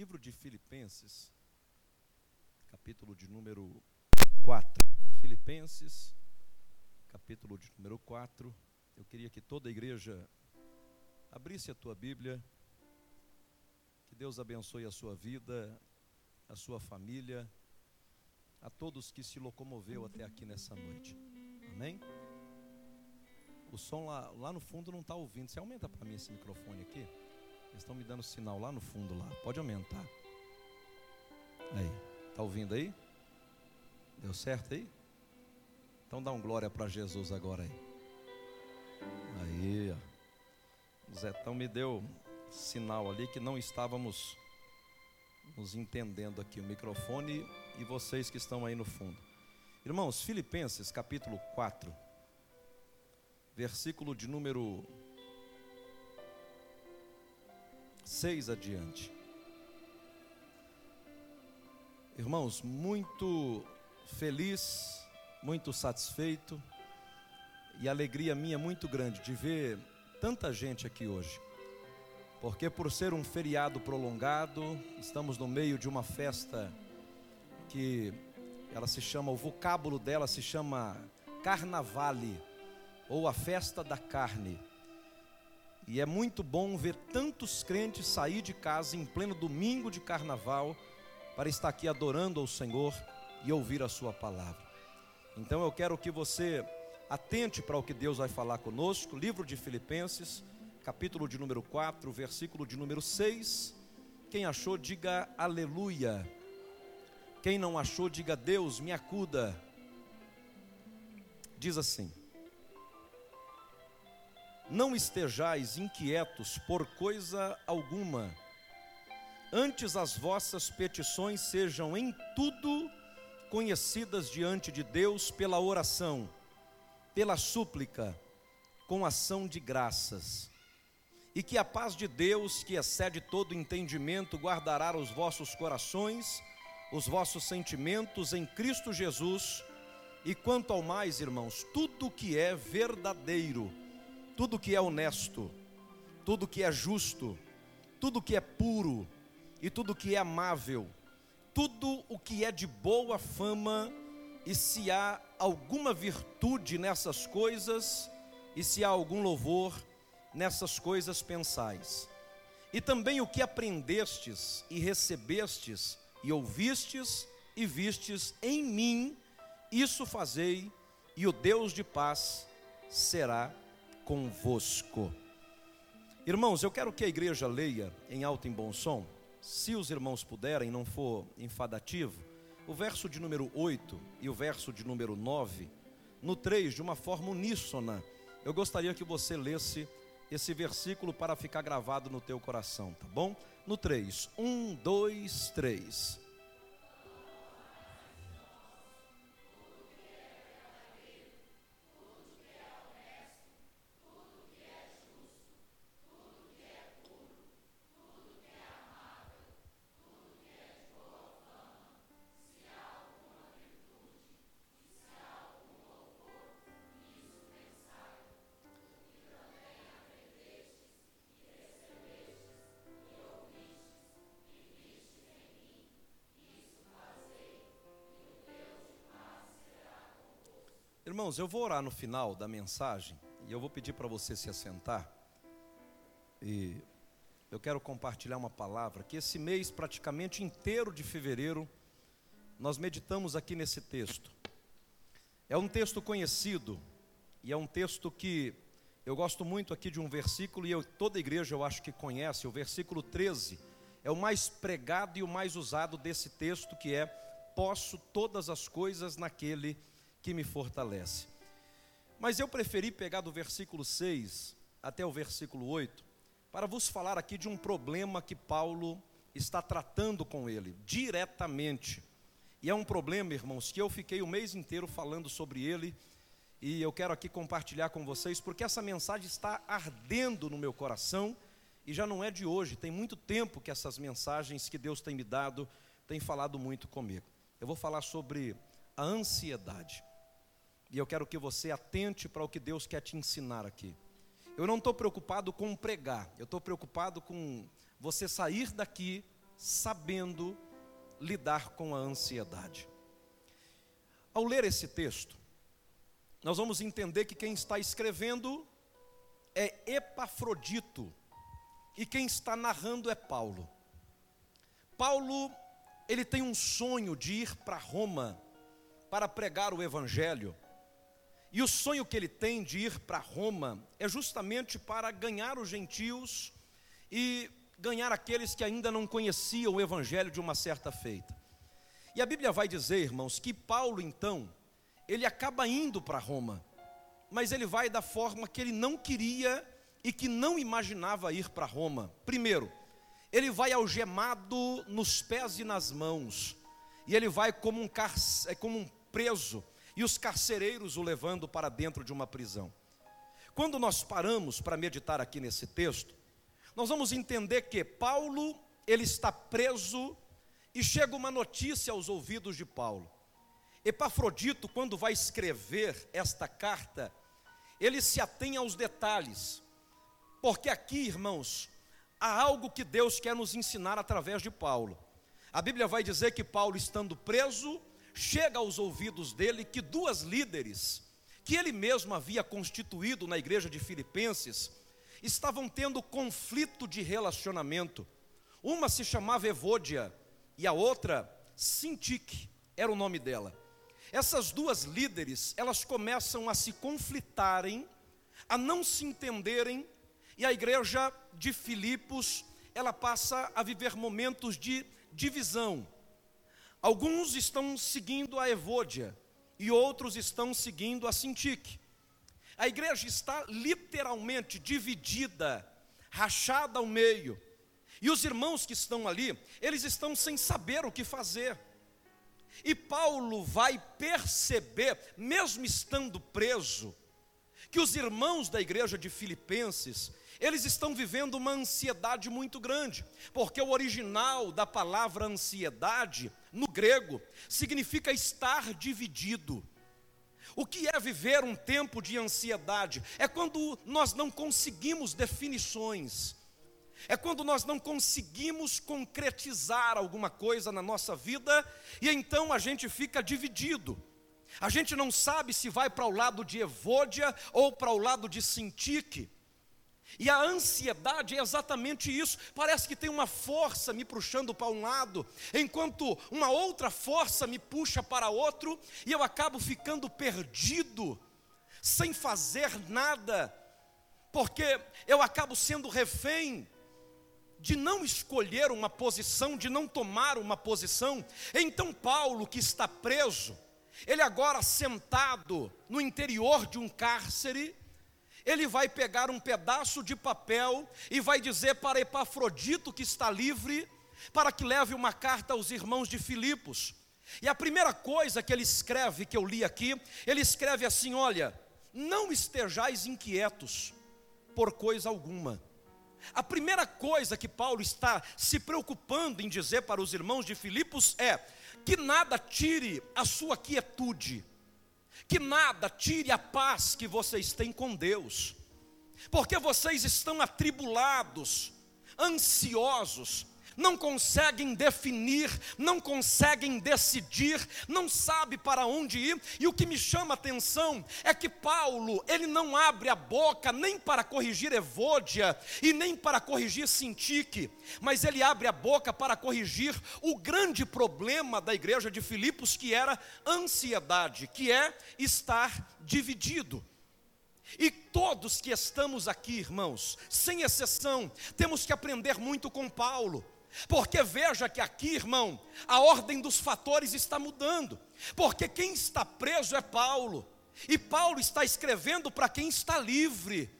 Livro de Filipenses, capítulo de número 4. Filipenses, capítulo de número 4. Eu queria que toda a igreja abrisse a tua Bíblia. Que Deus abençoe a sua vida, a sua família, a todos que se locomoveu até aqui nessa noite. Amém? O som lá, lá no fundo não está ouvindo. Você aumenta para mim esse microfone aqui? Eles estão me dando sinal lá no fundo lá. Pode aumentar. Aí. Tá ouvindo aí? Deu certo aí? Então dá um glória para Jesus agora aí. Aí, ó. O Zetão me deu sinal ali que não estávamos nos entendendo aqui o microfone e vocês que estão aí no fundo. Irmãos, Filipenses capítulo 4, versículo de número 6 adiante. Irmãos, muito feliz, muito satisfeito e alegria minha muito grande de ver tanta gente aqui hoje. Porque por ser um feriado prolongado, estamos no meio de uma festa que ela se chama, o vocábulo dela se chama Carnavale ou a festa da carne. E é muito bom ver tantos crentes sair de casa em pleno domingo de carnaval para estar aqui adorando ao Senhor e ouvir a Sua palavra. Então eu quero que você atente para o que Deus vai falar conosco. Livro de Filipenses, capítulo de número 4, versículo de número 6. Quem achou, diga aleluia. Quem não achou, diga Deus, me acuda. Diz assim: não estejais inquietos por coisa alguma, antes as vossas petições sejam em tudo conhecidas diante de Deus pela oração, pela súplica, com ação de graças. E que a paz de Deus, que excede todo entendimento, guardará os vossos corações, os vossos sentimentos em Cristo Jesus. E quanto ao mais, irmãos, tudo que é verdadeiro, tudo que é honesto, tudo que é justo, tudo que é puro e tudo que é amável, tudo o que é de boa fama, e se há alguma virtude nessas coisas, e se há algum louvor nessas coisas pensais. E também o que aprendestes e recebestes e ouvistes e vistes em mim, isso fazei, e o Deus de paz será convosco. Irmãos, eu quero que a igreja leia em alto e bom som, se os irmãos puderem, não for enfadativo, o verso de número 8 e o verso de número 9, no 3, de uma forma uníssona. Eu gostaria que você lesse esse versículo para ficar gravado no teu coração, tá bom? No 3, 1, 2, 3. Irmãos, eu vou orar no final da mensagem e eu vou pedir para você se assentar. E eu quero compartilhar uma palavra que esse mês praticamente inteiro de fevereiro nós meditamos aqui nesse texto. É um texto conhecido e é um texto que eu gosto muito aqui de um versículo e eu, toda igreja eu acho que conhece, o versículo 13 é o mais pregado e o mais usado desse texto que é posso todas as coisas naquele que que me fortalece. Mas eu preferi pegar do versículo 6 até o versículo 8 para vos falar aqui de um problema que Paulo está tratando com ele diretamente. E é um problema, irmãos, que eu fiquei o mês inteiro falando sobre ele e eu quero aqui compartilhar com vocês porque essa mensagem está ardendo no meu coração e já não é de hoje, tem muito tempo que essas mensagens que Deus tem me dado têm falado muito comigo. Eu vou falar sobre a ansiedade. E eu quero que você atente para o que Deus quer te ensinar aqui. Eu não estou preocupado com pregar, eu estou preocupado com você sair daqui sabendo lidar com a ansiedade. Ao ler esse texto, nós vamos entender que quem está escrevendo é Epafrodito e quem está narrando é Paulo. Paulo, ele tem um sonho de ir para Roma para pregar o evangelho. E o sonho que ele tem de ir para Roma é justamente para ganhar os gentios e ganhar aqueles que ainda não conheciam o evangelho de uma certa feita. E a Bíblia vai dizer, irmãos, que Paulo então, ele acaba indo para Roma, mas ele vai da forma que ele não queria e que não imaginava ir para Roma. Primeiro, ele vai algemado nos pés e nas mãos, e ele vai como um, car é como um preso, e os carcereiros o levando para dentro de uma prisão. Quando nós paramos para meditar aqui nesse texto, nós vamos entender que Paulo, ele está preso e chega uma notícia aos ouvidos de Paulo. Epafrodito, quando vai escrever esta carta, ele se atém aos detalhes, porque aqui, irmãos, há algo que Deus quer nos ensinar através de Paulo. A Bíblia vai dizer que Paulo, estando preso, chega aos ouvidos dele que duas líderes, que ele mesmo havia constituído na igreja de Filipenses, estavam tendo conflito de relacionamento. Uma se chamava Evôdia e a outra Sintique, era o nome dela. Essas duas líderes, elas começam a se conflitarem, a não se entenderem, e a igreja de Filipos, ela passa a viver momentos de divisão. Alguns estão seguindo a Evôdia e outros estão seguindo a Sintique. A igreja está literalmente dividida, rachada ao meio. E os irmãos que estão ali, eles estão sem saber o que fazer. E Paulo vai perceber, mesmo estando preso, que os irmãos da igreja de Filipenses, eles estão vivendo uma ansiedade muito grande, porque o original da palavra ansiedade, no grego, significa estar dividido. O que é viver um tempo de ansiedade? É quando nós não conseguimos definições, é quando nós não conseguimos concretizar alguma coisa na nossa vida e então a gente fica dividido. A gente não sabe se vai para o lado de Evôdia ou para o lado de Sintique. E a ansiedade é exatamente isso. Parece que tem uma força me puxando para um lado, enquanto uma outra força me puxa para outro, e eu acabo ficando perdido, sem fazer nada, porque eu acabo sendo refém de não escolher uma posição, de não tomar uma posição. Então, Paulo, que está preso, ele agora sentado no interior de um cárcere, ele vai pegar um pedaço de papel e vai dizer para Epafrodito que está livre, para que leve uma carta aos irmãos de Filipos. E a primeira coisa que ele escreve, que eu li aqui, ele escreve assim: Olha, não estejais inquietos por coisa alguma. A primeira coisa que Paulo está se preocupando em dizer para os irmãos de Filipos é que nada tire a sua quietude, que nada tire a paz que vocês têm com Deus, porque vocês estão atribulados, ansiosos, não conseguem definir, não conseguem decidir, não sabe para onde ir. E o que me chama a atenção é que Paulo, ele não abre a boca nem para corrigir Evôdia e nem para corrigir Sintique, mas ele abre a boca para corrigir o grande problema da igreja de Filipos, que era ansiedade, que é estar dividido. E todos que estamos aqui, irmãos, sem exceção, temos que aprender muito com Paulo. Porque veja que aqui, irmão, a ordem dos fatores está mudando. Porque quem está preso é Paulo. E Paulo está escrevendo para quem está livre.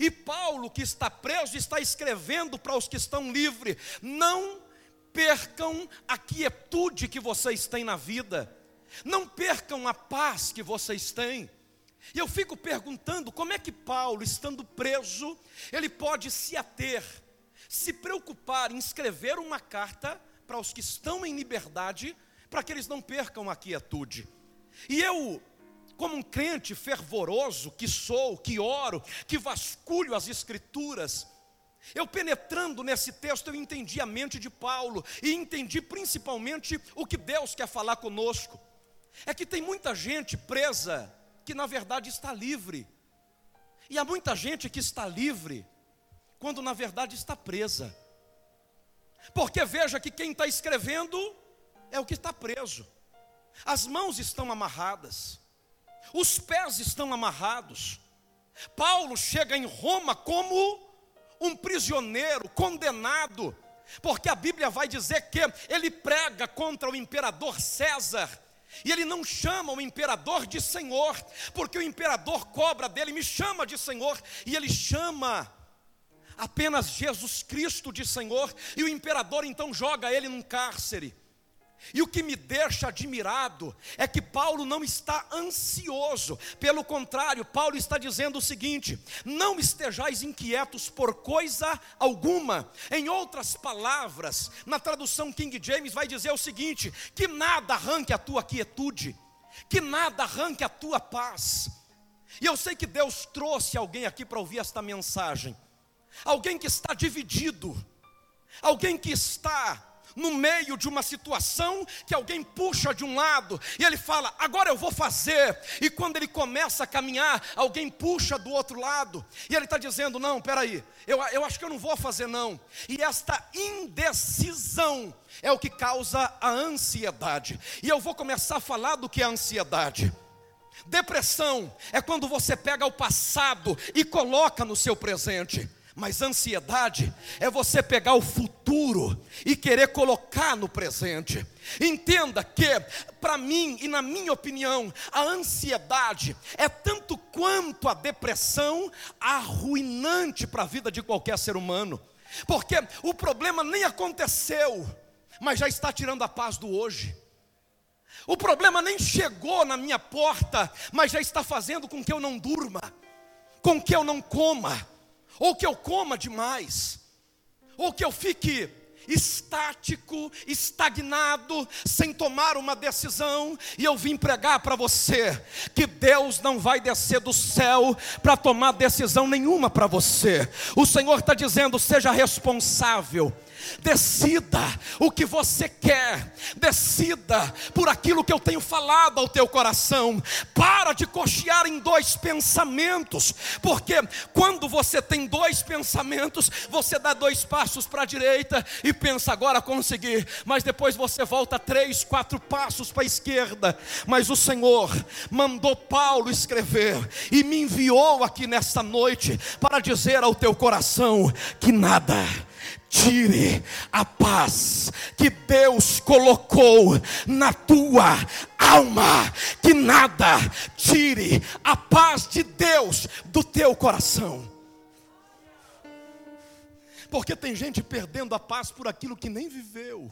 E Paulo, que está preso, está escrevendo para os que estão livres. Não percam a quietude que vocês têm na vida. Não percam a paz que vocês têm. E eu fico perguntando como é que Paulo, estando preso, ele pode se ater se preocupar em escrever uma carta para os que estão em liberdade, para que eles não percam a quietude. E eu, como um crente fervoroso que sou, que oro, que vasculho as escrituras, Eu penetrando nesse texto, eu entendi a mente de Paulo e entendi principalmente o que Deus quer falar conosco. É que tem muita gente presa que na verdade está livre. E há muita gente que está livre quando na verdade está presa. Porque veja que quem está escrevendo é o que está preso. As mãos estão amarradas, os pés estão amarrados. Paulo chega em Roma como um prisioneiro condenado, porque a Bíblia vai dizer que ele prega contra o imperador César. E ele não chama o imperador de Senhor, porque o imperador cobra dele, me chama de Senhor, e ele chama apenas Jesus Cristo de Senhor, e o imperador então joga ele num cárcere. E o que me deixa admirado é que Paulo não está ansioso, pelo contrário, Paulo está dizendo o seguinte: não estejais inquietos por coisa alguma. Em outras palavras, na tradução King James vai dizer o seguinte: que nada arranque a tua quietude, que nada arranque a tua paz. E eu sei que Deus trouxe alguém aqui para ouvir esta mensagem, alguém que está dividido, alguém que está no meio de uma situação que alguém puxa de um lado e ele fala, agora eu vou fazer, e quando ele começa a caminhar, alguém puxa do outro lado, e ele está dizendo: não, peraí, eu, eu acho que eu não vou fazer, não, e esta indecisão é o que causa a ansiedade, e eu vou começar a falar do que é ansiedade. Depressão é quando você pega o passado e coloca no seu presente. Mas ansiedade é você pegar o futuro e querer colocar no presente. Entenda que, para mim e na minha opinião, a ansiedade é tanto quanto a depressão arruinante para a vida de qualquer ser humano. Porque o problema nem aconteceu, mas já está tirando a paz do hoje. O problema nem chegou na minha porta, mas já está fazendo com que eu não durma, com que eu não coma ou que eu coma demais, ou que eu fique estático, estagnado, sem tomar uma decisão, e eu vim pregar para você que Deus não vai descer do céu para tomar decisão nenhuma para você. O Senhor está dizendo: seja responsável Decida o que você quer. Decida por aquilo que eu tenho falado ao teu coração. Para de cochear em dois pensamentos, porque quando você tem dois pensamentos, você dá dois passos para a direita e pensa agora conseguir, mas depois você volta três, quatro passos para a esquerda. Mas o Senhor mandou Paulo escrever e me enviou aqui nesta noite para dizer ao teu coração que nada tire a paz que Deus colocou na tua alma, que nada tire a paz de Deus do teu coração. Porque tem gente perdendo a paz por aquilo que nem viveu.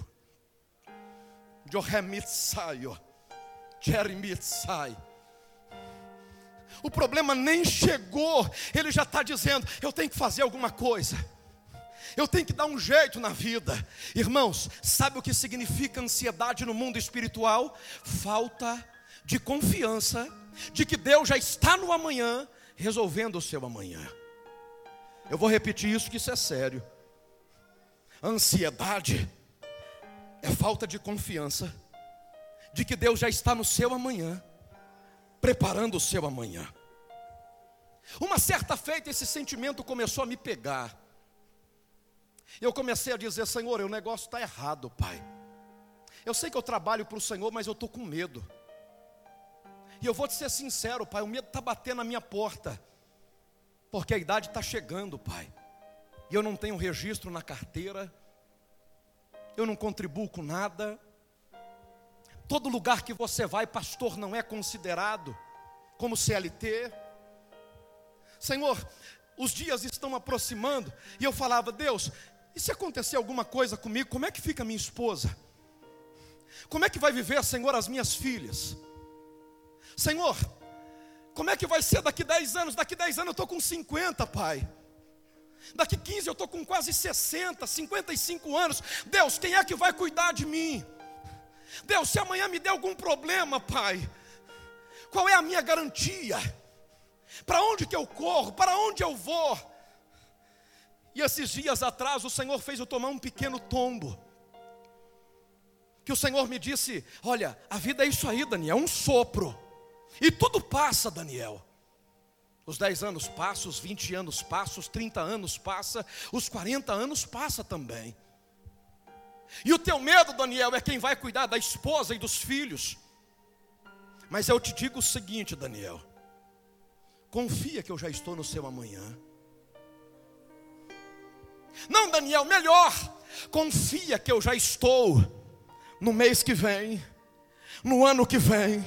O problema nem chegou, ele já está dizendo: eu tenho que fazer alguma coisa eu tenho que dar um jeito na vida. Irmãos, sabe o que significa ansiedade no mundo espiritual? Falta de confiança de que Deus já está no amanhã, resolvendo o seu amanhã. Eu vou repetir isso, que isso é sério. Ansiedade é falta de confiança de que Deus já está no seu amanhã, preparando o seu amanhã. Uma certa feita, esse sentimento começou a me pegar. Eu comecei a dizer: Senhor, o negócio está errado, Pai. Eu sei que eu trabalho para o Senhor, mas eu estou com medo. E eu vou te ser sincero, Pai, o medo está batendo na minha porta, porque a idade está chegando, Pai. E eu não tenho registro na carteira, eu não contribuo com nada. Todo lugar que você vai, pastor, não é considerado como CLT. Senhor, os dias estão aproximando, e eu falava, Deus, e se acontecer alguma coisa comigo, como é que fica minha esposa? Como é que vai viver, Senhor, as minhas filhas? Senhor, como é que vai ser daqui 10 anos? Daqui 10 anos eu estou com 50, Pai. Daqui 15 eu estou com quase 60, 55 anos. Deus, quem é que vai cuidar de mim? Deus, se amanhã me der algum problema, Pai, qual é a minha garantia? Para onde que eu corro? Para onde eu vou? E esses dias atrás o Senhor fez eu tomar um pequeno tombo. Que o Senhor me disse: Olha, a vida é isso aí, Daniel, um sopro. E tudo passa, Daniel. Os 10 anos passam, os 20 anos passam, os 30 anos passam, os 40 anos passam também. E o teu medo, Daniel, é quem vai cuidar da esposa e dos filhos. Mas eu te digo o seguinte, Daniel: confia que eu já estou no seu amanhã. Não, Daniel, melhor, confia que eu já estou no mês que vem, no ano que vem.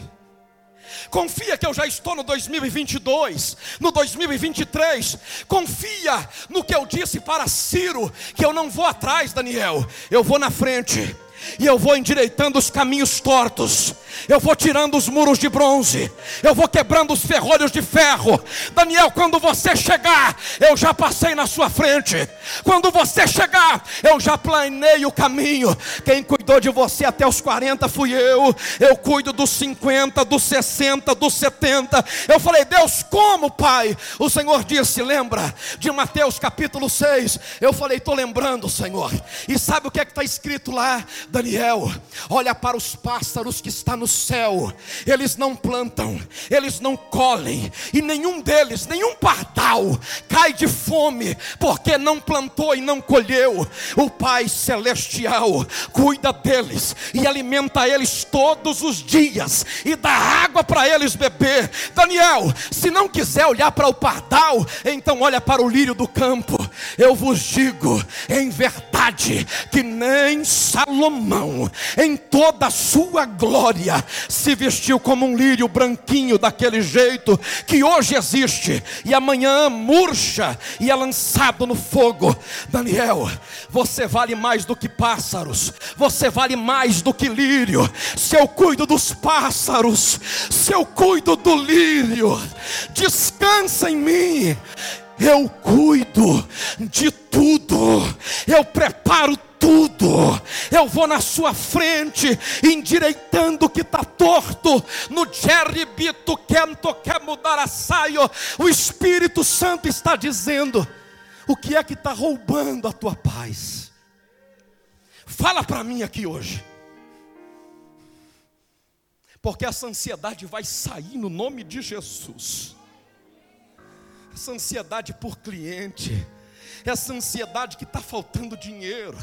Confia que eu já estou no 2022, no 2023. Confia no que eu disse para Ciro, que eu não vou atrás, Daniel, eu vou na frente e eu vou endireitando os caminhos tortos, eu vou tirando os muros de bronze, eu vou quebrando os ferrolhos de ferro. Daniel, quando você chegar, eu já passei na sua frente. Quando você chegar, eu já planei o caminho. Quem cuidou de você até os 40 fui eu. Eu cuido dos 50, dos 60, dos 70. Eu falei, Deus, como, Pai? O Senhor disse, lembra de Mateus capítulo 6? Eu falei, estou lembrando, Senhor. E sabe o que é que está escrito lá? Daniel, olha para os pássaros que está no céu, eles não plantam, eles não colhem, e nenhum deles, nenhum pardal, cai de fome, porque não plantou e não colheu. O Pai Celestial cuida deles e alimenta eles todos os dias, e dá água para eles beber. Daniel, se não quiser olhar para o pardal, então olha para o lírio do campo. Eu vos digo, em verdade, que nem Salomão mão, em toda a sua glória, se vestiu como um lírio branquinho daquele jeito que hoje existe e amanhã murcha e é lançado no fogo. Daniel, você vale mais do que pássaros, você vale mais do que lírio. Se eu cuido dos pássaros, se eu cuido do lírio, descansa em mim. Eu cuido de tudo, eu preparo tudo. Eu vou na sua frente, endireitando o que está torto. No Jeribito, Kento, quer mudar a saio. O Espírito Santo está dizendo: o que é que está roubando a tua paz? Fala para mim aqui hoje. Porque essa ansiedade vai sair no nome de Jesus. Essa ansiedade por cliente, essa ansiedade que está faltando dinheiro,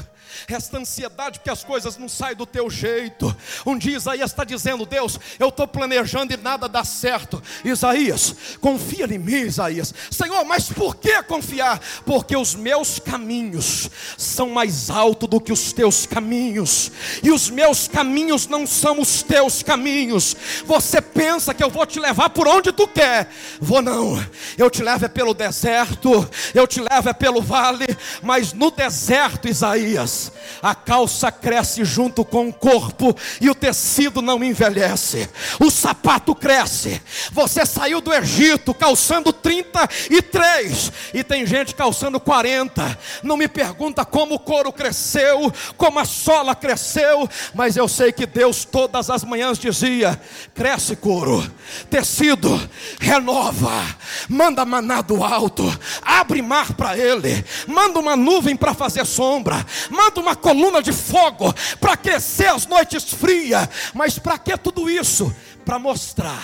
essa ansiedade que as coisas não saem do teu jeito. Um dia Isaías está dizendo: Deus, eu estou planejando e nada dá certo. Isaías, confia em mim, Isaías. Senhor, mas por que confiar? Porque os meus caminhos são mais altos do que os teus caminhos, e os meus caminhos não são os teus caminhos. Você pensa que eu vou te levar por onde tu quer? Vou não. Eu te levo é pelo deserto, eu te levo é pelo vale, mas no deserto, Isaías, a calça cresce junto com o corpo e o tecido não envelhece, o sapato cresce. Você saiu do Egito calçando 33 e tem gente calçando 40. Não me pergunta como o couro cresceu, como a sola cresceu, mas eu sei que Deus todas as manhãs dizia: cresce couro, tecido, renova, manda maná do alto, abre mar para ele, manda uma nuvem para fazer sombra, manda uma coluna de fogo para aquecer as noites frias. Mas para que tudo isso? Para mostrar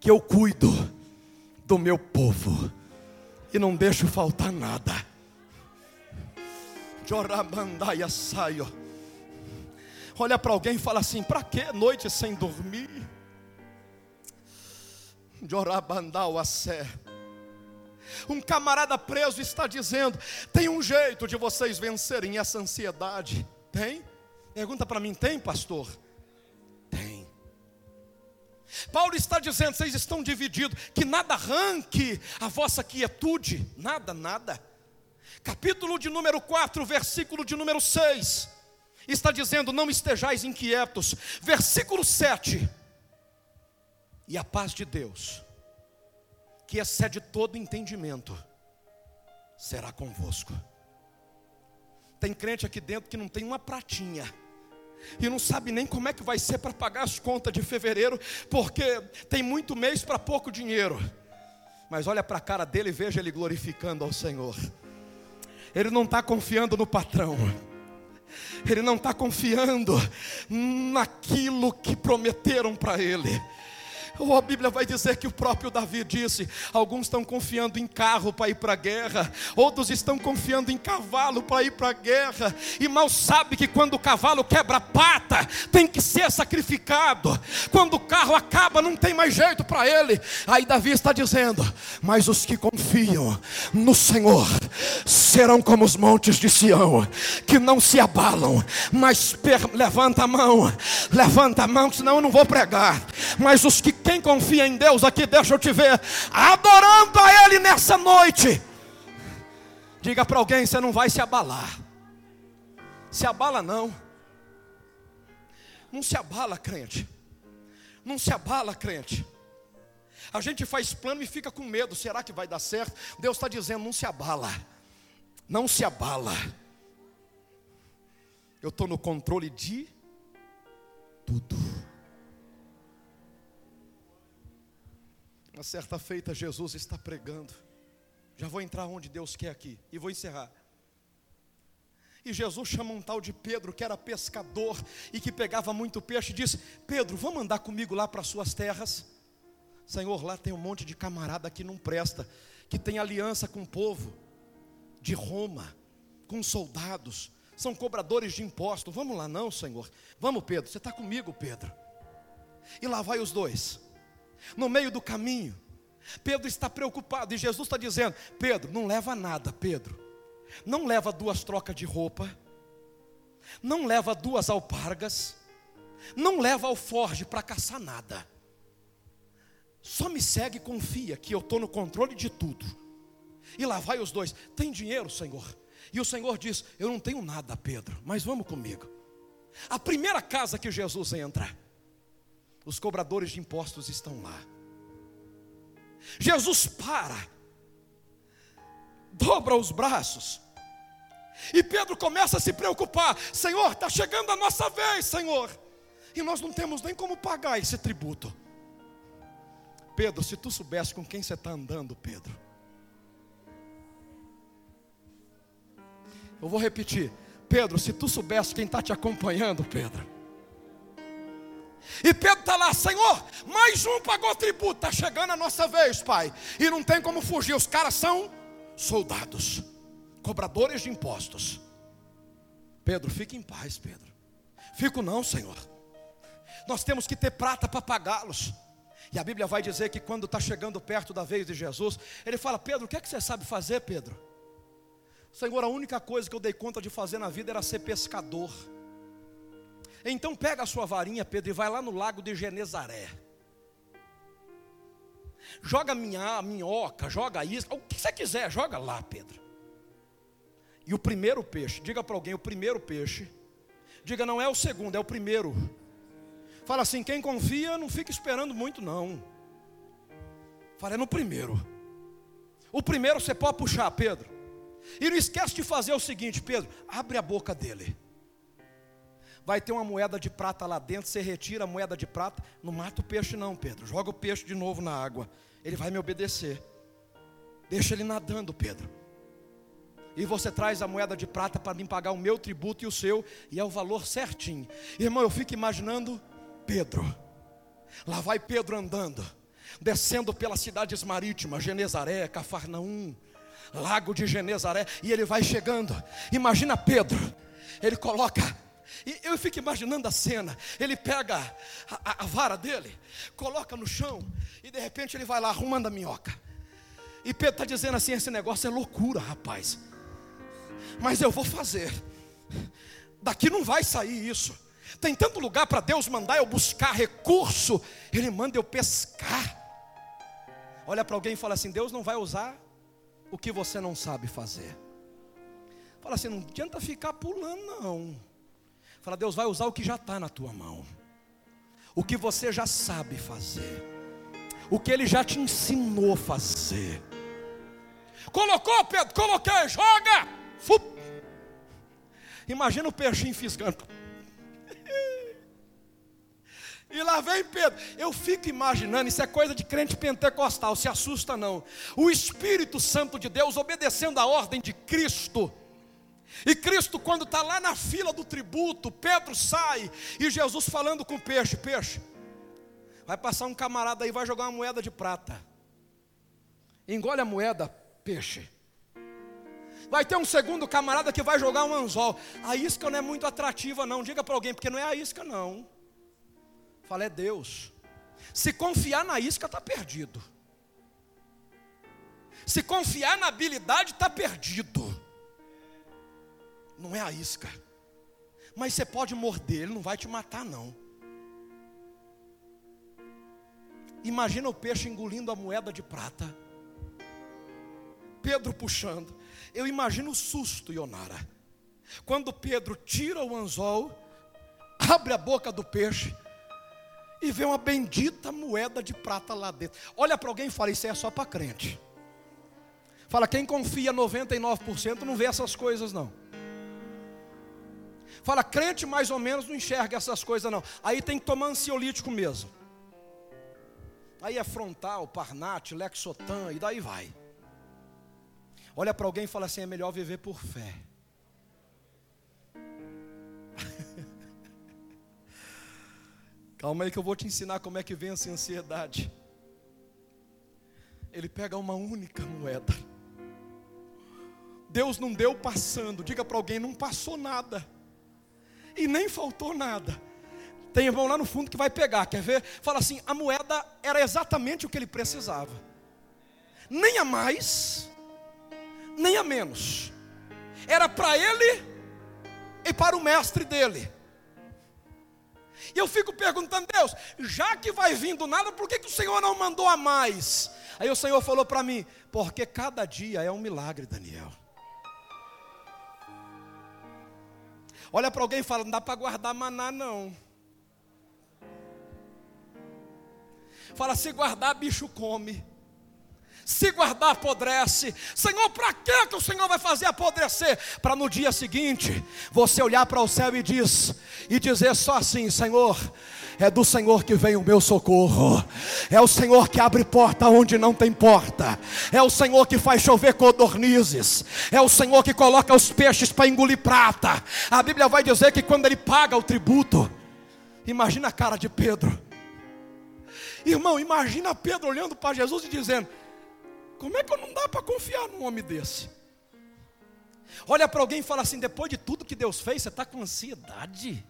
que eu cuido do meu povo e não deixo faltar nada. Jorabandaia saio. Olha para alguém e fala assim: para que noite sem dormir? Jorabandau a sé. Um camarada preso está dizendo: tem um jeito de vocês vencerem essa ansiedade. Tem? Pergunta para mim: tem, pastor? Tem. Paulo está dizendo: vocês estão divididos, que nada arranque a vossa quietude, nada, nada. Capítulo de número 4, versículo de número 6, está dizendo: não estejais inquietos. Versículo 7, e a paz de Deus que excede todo entendimento, será convosco. Tem crente aqui dentro que não tem uma pratinha. E não sabe nem como é que vai ser para pagar as contas de fevereiro, porque tem muito mês para pouco dinheiro. Mas olha para a cara dele e veja ele glorificando ao Senhor. Ele não está confiando no patrão. Ele não está confiando naquilo que prometeram para ele. Ou a Bíblia vai dizer que o próprio Davi disse: alguns estão confiando em carro para ir para a guerra, outros estão confiando em cavalo para ir para a guerra, e mal sabe que quando o cavalo quebra a pata, tem que ser sacrificado. Quando o carro acaba, não tem mais jeito para ele. Aí Davi está dizendo: Mas os que confiam no Senhor serão como os montes de Sião, que não se abalam, mas levanta a mão, levanta a mão, senão eu não vou pregar. Mas os que quem confia em Deus aqui, deixa eu te ver, adorando a Ele nessa noite. Diga para alguém: você não vai se abalar. Se abala não. Não se abala, crente. Não se abala, crente. A gente faz plano e fica com medo. Será que vai dar certo? Deus está dizendo: não se abala. Não se abala. Eu estou no controle de tudo. Uma certa feita, Jesus está pregando. Já vou entrar onde Deus quer aqui e vou encerrar. E Jesus chama um tal de Pedro, que era pescador e que pegava muito peixe, e disse: Pedro, vamos andar comigo lá para as suas terras? Senhor, lá tem um monte de camarada que não presta, que tem aliança com o povo de Roma, com soldados, são cobradores de impostos. Vamos lá, não, Senhor. Vamos, Pedro, você está comigo, Pedro. E lá vai os dois no meio do caminho. Pedro está preocupado e Jesus está dizendo: Pedro, não leva nada, Pedro. Não leva duas trocas de roupa, não leva duas alpargas, não leva alforge para caçar nada. Só me segue e confia que eu estou no controle de tudo. E lá vai os dois: Tem dinheiro, Senhor? E o Senhor diz: Eu não tenho nada, Pedro, mas vamos comigo. A primeira casa que Jesus entra, os cobradores de impostos estão lá. Jesus para, dobra os braços, e Pedro começa a se preocupar: Senhor, está chegando a nossa vez, Senhor, e nós não temos nem como pagar esse tributo. Pedro, se tu soubesse com quem você está andando, Pedro, eu vou repetir, Pedro, se tu soubesse quem está te acompanhando, Pedro, e Pedro está lá, Senhor, mais um pagou tributo, está chegando a nossa vez, Pai. E não tem como fugir, os caras são soldados, cobradores de impostos. Pedro, fique em paz, Pedro. Fico não, Senhor. Nós temos que ter prata para pagá-los. E a Bíblia vai dizer que quando está chegando perto da vez de Jesus, ele fala: Pedro, o que é que você sabe fazer, Pedro? Senhor, a única coisa que eu dei conta de fazer na vida era ser pescador. Então pega a sua varinha, Pedro, e vai lá no lago de Genezaré. Joga minha minhoca, joga isca, o que você quiser, joga lá, Pedro. E o primeiro peixe, diga para alguém, o primeiro peixe. Diga, não é o segundo, é o primeiro. Fala assim, quem confia não fica esperando muito, não. Fala, é no primeiro. O primeiro você pode puxar, Pedro. E não esquece de fazer o seguinte, Pedro, abre a boca dele vai ter uma moeda de prata lá dentro, você retira a moeda de prata, não mata o peixe não, Pedro, joga o peixe de novo na água, ele vai me obedecer. Deixa ele nadando, Pedro. E você traz a moeda de prata para me pagar o meu tributo e o seu, e é o valor certinho. Irmão, eu fico imaginando Pedro. Lá vai Pedro andando, descendo pelas cidades marítimas, Genezaré, Cafarnaum, Lago de Genezaré, e ele vai chegando. Imagina Pedro, ele coloca e eu fico imaginando a cena. Ele pega a, a, vara dele, coloca no chão, e de repente ele vai lá arrumando a minhoca. E Pedro está dizendo assim: esse negócio é loucura, rapaz. Mas eu vou fazer. Daqui não vai sair isso. Tem tanto lugar para Deus mandar eu buscar recurso. Ele manda eu pescar. Olha para alguém e fala assim: Deus não vai usar o que você não sabe fazer. Fala assim: não adianta ficar pulando, não. Fala, Deus vai usar o que já está na tua mão, o que você já sabe fazer, o que Ele já te ensinou a fazer. Colocou, Pedro, coloquei, joga. Fup. Imagina o peixinho fisgando. E lá vem Pedro. Eu fico imaginando, isso é coisa de crente pentecostal, se assusta não. O Espírito Santo de Deus obedecendo a ordem de Cristo E Cristo, quando está lá na fila do tributo, Pedro sai e Jesus falando com o peixe: Peixe, vai passar um camarada aí, vai jogar uma moeda de prata. Engole a moeda, peixe. Vai ter um segundo camarada que vai jogar um anzol. A isca não é muito atrativa, não. Diga para alguém, porque não é a isca, não. Fala, é Deus. Se confiar na isca, está perdido. Se confiar na habilidade, está perdido. Não é a isca. Mas você pode morder, ele não vai te matar, não. Imagina o peixe engolindo a moeda de prata. Pedro puxando. Eu imagino o susto, Ionara. Quando Pedro tira o anzol, abre a boca do peixe e vê uma bendita moeda de prata lá dentro. Olha para alguém e fala: Isso é só para crente. Fala, quem confia 99% não vê essas coisas, não. Fala, crente mais ou menos não enxerga essas coisas, não. Aí tem que tomar ansiolítico mesmo. Aí é frontal, parnate, lexotan, e daí vai. Olha para alguém e fala assim: é melhor viver por fé. Calma aí que eu vou te ensinar como é que vence a ansiedade. Ele pega uma única moeda. Deus não deu passando. Diga para alguém: não passou nada. E nem faltou nada. Tem irmão lá no fundo que vai pegar, quer ver? Fala assim: a moeda era exatamente o que ele precisava. Nem a mais, nem a menos. Era para ele e para o mestre dele. E eu fico perguntando, Deus, já que vai vindo nada, por que, que o Senhor não mandou a mais? Aí o Senhor falou para mim, porque cada dia é um milagre, Daniel. Olha para alguém e fala, não dá para guardar maná não. Fala, se guardar, bicho come se guardar apodrece. Senhor, para que que o Senhor vai fazer apodrecer? Para no dia seguinte você olhar para o céu e diz e dizer só assim, Senhor, é do Senhor que vem o meu socorro. É o Senhor que abre porta onde não tem porta. É o Senhor que faz chover codornizes. É o Senhor que coloca os peixes para engolir prata. A Bíblia vai dizer que quando ele paga o tributo, imagina a cara de Pedro. Irmão, imagina Pedro olhando para Jesus e dizendo: como é que não dá para confiar num homem desse? Olha para alguém e fala assim: depois de tudo que Deus fez, você está com ansiedade,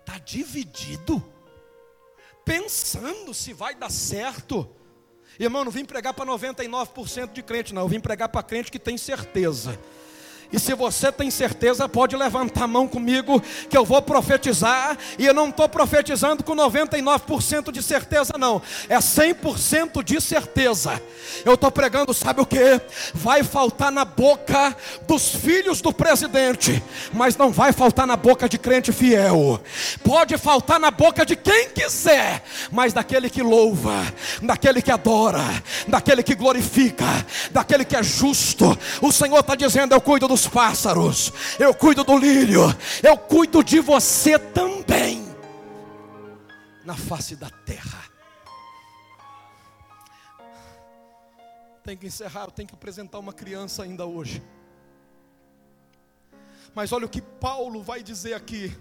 está dividido, pensando se vai dar certo. Irmão, não vim pregar para 99% de crente, não, eu vim pregar para crente que tem certeza. E se você tem certeza, pode levantar a mão comigo, que eu vou profetizar. E eu não estou profetizando com 99% de certeza, não, é 100% de certeza. Eu estou pregando, sabe o que? Vai faltar na boca dos filhos do presidente, mas não vai faltar na boca de crente fiel. Pode faltar na boca de quem quiser, mas daquele que louva, daquele que adora, daquele que glorifica, daquele que é justo. O Senhor está dizendo: Eu cuido dos pássaros, eu cuido do lírio, eu cuido de você também, na face da terra. Tem que encerrar, tem que apresentar uma criança ainda hoje. Mas olha o que Paulo vai dizer aqui.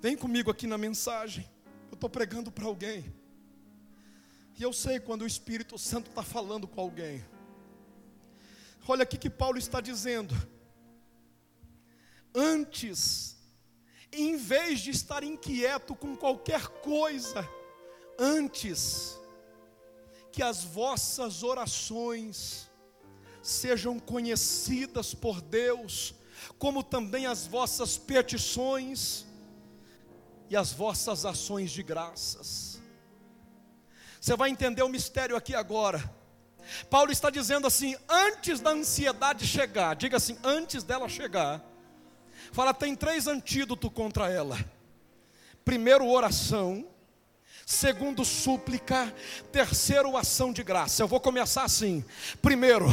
Vem comigo aqui na mensagem. Eu estou pregando para alguém. E eu sei quando o Espírito Santo está falando com alguém. Olha aqui que Paulo está dizendo. Antes, em vez de estar inquieto com qualquer coisa, antes, que as vossas orações sejam conhecidas por Deus, como também as vossas petições e as vossas ações de graças. Você vai entender o mistério aqui agora. Paulo está dizendo assim: antes da ansiedade chegar, diga assim, antes dela chegar, fala, tem três antídotos contra ela. Primeiro, oração. Segundo, súplica. Terceiro, ação de graça. Eu vou começar assim. Primeiro,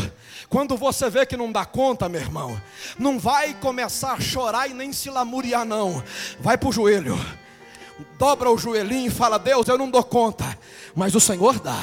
quando você vê que não dá conta, meu irmão, não vai começar a chorar e nem se lamuriar, não. Vai para o joelho, dobra o joelhinho e fala: Deus, eu não dou conta, mas o Senhor dá.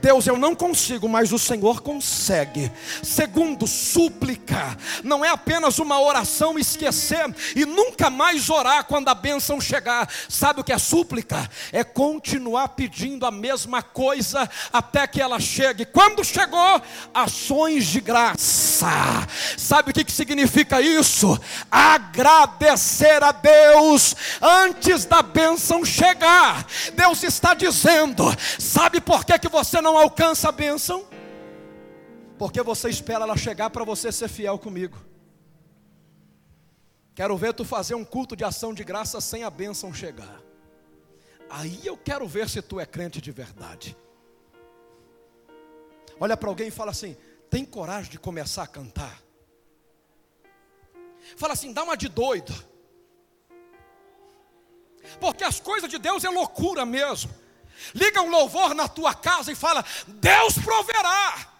Deus, eu não consigo, mas o Senhor consegue. Segundo, súplica. Não é apenas uma oração esquecer e nunca mais orar quando a bênção chegar. Sabe o que é súplica? É continuar pedindo a mesma coisa até que ela chegue. Quando chegou, ações de graça. Sabe o que significa isso? Agradecer a Deus antes da bênção chegar. Deus está dizendo: sabe por que, que você não alcança a bênção? Porque você espera ela chegar para você ser fiel comigo. Quero ver tu fazer um culto de ação de graça sem a bênção chegar. Aí eu quero ver se tu é crente de verdade. Olha para alguém e fala assim: tem coragem de começar a cantar? Fala assim, dá uma de doido. Porque as coisas de Deus é loucura mesmo. Liga um louvor na tua casa e fala: Deus proverá.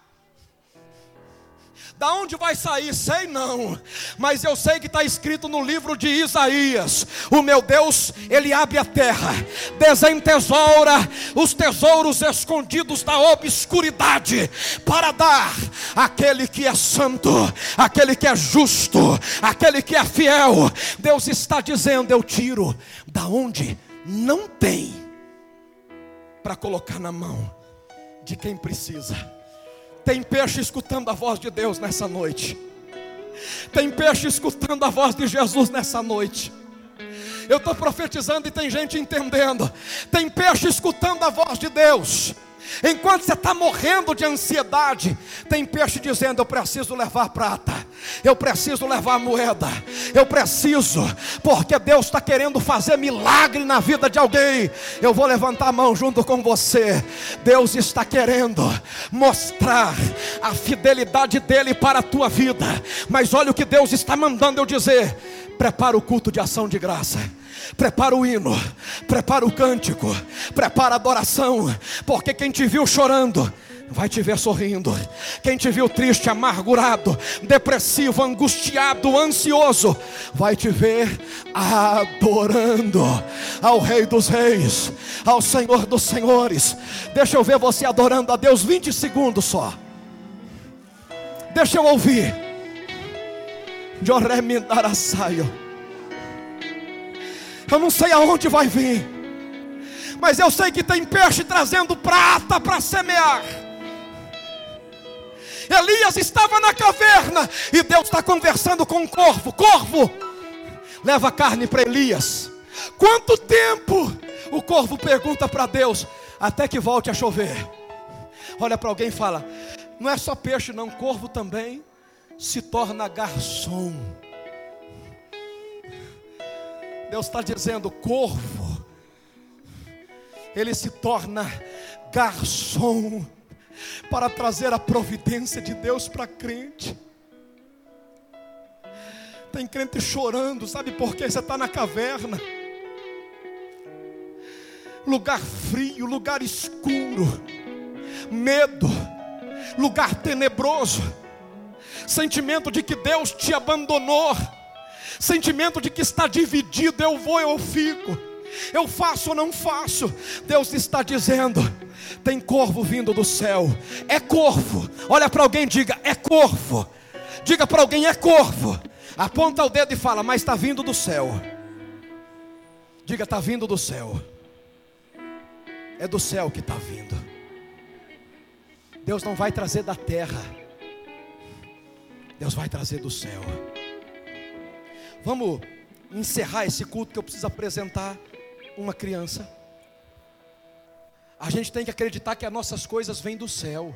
Da onde vai sair? Sei não, mas eu sei que está escrito no livro de Isaías: O meu Deus, Ele abre a terra, desentesoura os tesouros escondidos da obscuridade, para dar aquele que é santo, aquele que é justo, aquele que é fiel. Deus está dizendo: Eu tiro da onde não tem, para colocar na mão de quem precisa. Tem peixe escutando a voz de Deus nessa noite. Tem peixe escutando a voz de Jesus nessa noite. Eu estou profetizando e tem gente entendendo. Tem peixe escutando a voz de Deus. Enquanto você está morrendo de ansiedade, tem peixe dizendo: Eu preciso levar prata, eu preciso levar moeda, eu preciso, porque Deus está querendo fazer milagre na vida de alguém. Eu vou levantar a mão junto com você. Deus está querendo mostrar a fidelidade dEle para a tua vida, mas olha o que Deus está mandando eu dizer: prepara o culto de ação de graça prepara o hino, prepara o cântico, prepara a adoração, porque quem te viu chorando, vai te ver sorrindo. Quem te viu triste, amargurado, depressivo, angustiado, ansioso, vai te ver adorando ao Rei dos Reis, ao Senhor dos Senhores. Deixa eu ver você adorando a Deus 20 segundos só. Deixa eu ouvir. Joré me dará saio. Eu não sei aonde vai vir, mas eu sei que tem peixe trazendo prata para semear. Elias estava na caverna e Deus está conversando com o corvo: Corvo, leva carne para Elias. Quanto tempo? O corvo pergunta para Deus, até que volte a chover. Olha para alguém e fala: Não é só peixe, não, corvo também se torna garçom. Deus está dizendo: corvo, ele se torna garçom para trazer a providência de Deus para crente. Tem crente chorando, sabe por quê? Você está na caverna, lugar frio, lugar escuro, medo, lugar tenebroso, sentimento de que Deus te abandonou sentimento de que está dividido, eu vou, eu fico, eu faço ou não faço. Deus está dizendo: tem corvo vindo do céu, é corvo. Olha para alguém, diga: é corvo. Diga para alguém: é corvo. Aponta o dedo e fala: mas está vindo do céu. Diga: está vindo do céu. É do céu que está vindo. Deus não vai trazer da terra. Deus vai trazer do céu. Vamos encerrar esse culto que eu preciso apresentar uma criança. A gente tem que acreditar que as nossas coisas vêm do céu.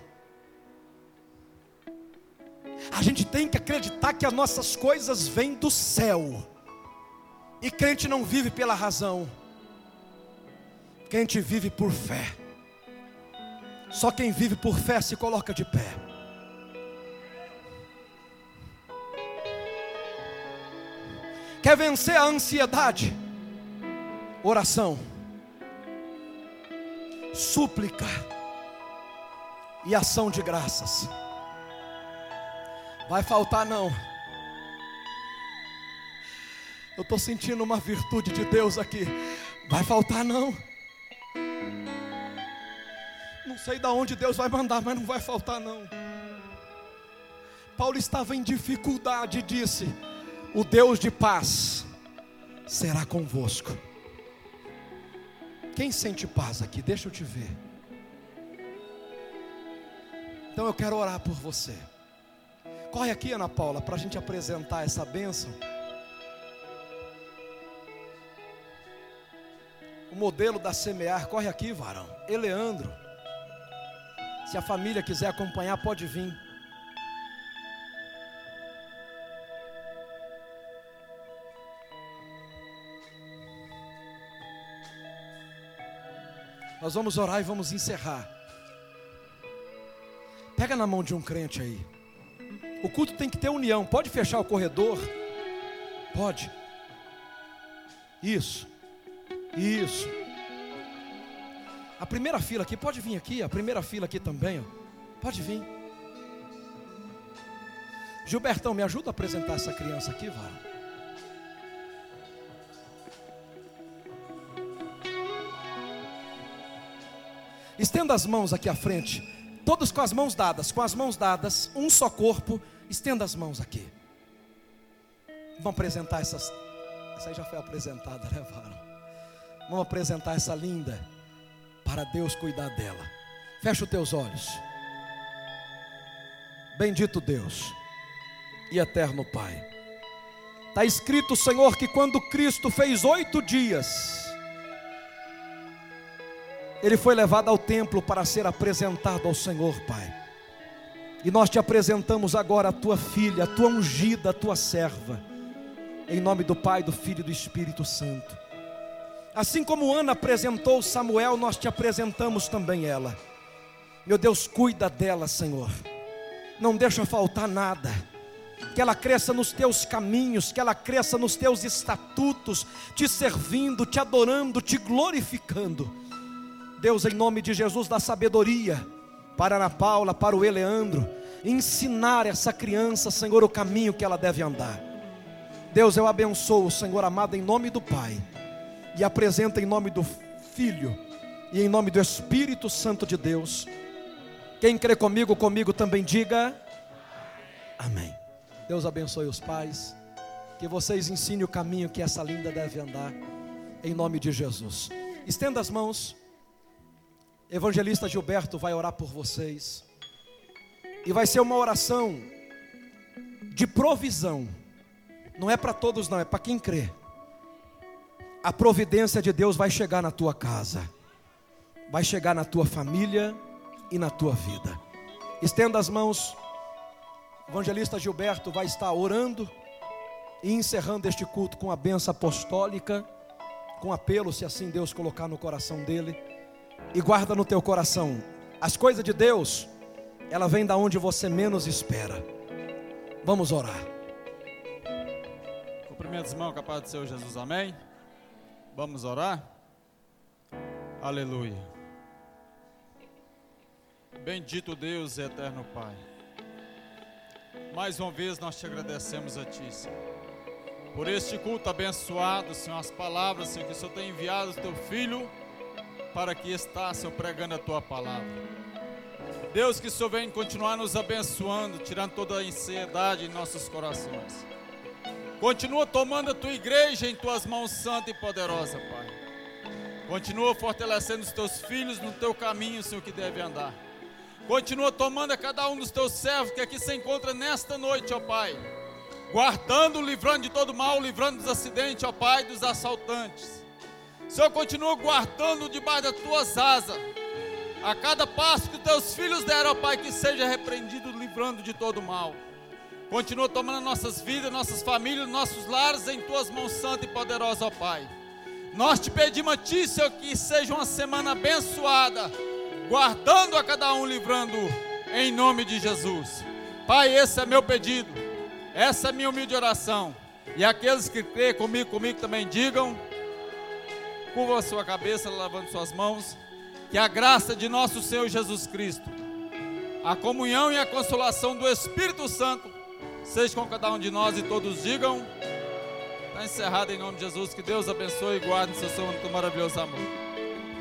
A gente tem que acreditar que as nossas coisas vêm do céu. E crente não vive pela razão. Crente vive por fé. Só quem vive por fé se coloca de pé. Quer vencer a ansiedade? Oração, súplica e ação de graças. Vai faltar não. Eu estou sentindo uma virtude de Deus aqui. Vai faltar não. Não sei de onde Deus vai mandar, mas não vai faltar não. Paulo estava em dificuldade e disse: O Deus de paz será convosco. Quem sente paz aqui? Deixa eu te ver. Então eu quero orar por você. Corre aqui, Ana Paula, para a gente apresentar essa bênção. O modelo da semear, corre aqui, varão. Eleandro. Se a família quiser acompanhar, pode vir. Nós vamos orar e vamos encerrar. Pega na mão de um crente aí. O culto tem que ter união. Pode fechar o corredor? Pode. Isso. Isso. A primeira fila aqui, pode vir aqui. A primeira fila aqui também. Ó. Pode vir. Gilbertão, me ajuda a apresentar essa criança aqui, Vara. Estenda as mãos aqui à frente. Todos com as mãos dadas, com as mãos dadas, um só corpo. Estenda as mãos aqui. Vamos apresentar essas. Essa aí já foi apresentada, né? Vamos apresentar essa linda para Deus cuidar dela. Fecha os teus olhos. Bendito Deus e eterno Pai. Está escrito, Senhor, que quando Cristo fez oito dias, ele foi levado ao templo para ser apresentado ao Senhor, Pai. E nós te apresentamos agora a tua filha, a tua ungida, a tua serva, em nome do Pai, do Filho e do Espírito Santo. Assim como Ana apresentou Samuel, nós te apresentamos também ela. Meu Deus, cuida dela, Senhor. Não deixa faltar nada. Que ela cresça nos teus caminhos, que ela cresça nos teus estatutos, te servindo, te adorando, te glorificando Deus, em nome de Jesus, dá sabedoria para Ana Paula, para o Eleandro, ensinar essa criança, Senhor, o caminho que ela deve andar. Deus, eu abençoo, Senhor amado, em nome do Pai, e apresento em nome do Filho e em nome do Espírito Santo de Deus. Quem crê comigo, comigo também diga Amém. Deus abençoe os pais, que vocês ensinem o caminho que essa linda deve andar, em nome de Jesus. Estenda as mãos. Evangelista Gilberto vai orar por vocês. E vai ser uma oração de provisão. Não é para todos, não, é para quem crê. A providência de Deus vai chegar na tua casa, vai chegar na tua família e na tua vida. Estenda as mãos. Evangelista Gilberto vai estar orando e encerrando este culto com a benção apostólica, com apelo, se assim Deus colocar no coração dele e guarda no teu coração. As coisas de Deus, ela vem da onde você menos espera. Vamos orar. Cumprimentos, irmão, capaz do Senhor Jesus, amém? Vamos orar? Aleluia. Bendito Deus e eterno Pai. Mais uma vez nós te agradecemos a Ti, Senhor. Por este culto abençoado, Senhor, as palavras, Senhor, que o Senhor tem enviado o Teu Filho para que está, Senhor, pregando a tua palavra. Deus, que o Senhor venha continuar nos abençoando, tirando toda a ansiedade em nossos corações. Continua tomando a tua igreja em tuas mãos santa e poderosa, Pai. Continua fortalecendo os teus filhos no teu caminho, Senhor, que deve andar. Continua tomando a cada um dos teus servos que aqui se encontra nesta noite, ó Pai. Guardando, livrando de todo mal, livrando dos acidentes, ó Pai, dos assaltantes. Senhor, continua guardando debaixo das tuas asas. A cada passo que teus filhos deram, Pai, que seja repreendido, livrando de todo mal. Continua tomando nossas vidas, nossas famílias, nossos lares em tuas mãos santas e poderosas, ó Pai. Nós te pedimos a Ti, Senhor, que seja uma semana abençoada, guardando a cada um, livrando, em nome de Jesus. Pai, esse é meu pedido, essa é minha humilde oração. E aqueles que creem comigo, comigo também digam curva a sua cabeça, lavando suas mãos. Que a graça de nosso Senhor Jesus Cristo, a comunhão e a consolação do Espírito Santo, seja com cada um de nós e todos digam. Está encerrado em nome de Jesus. Que Deus abençoe e guarde seu santo maravilhoso amor.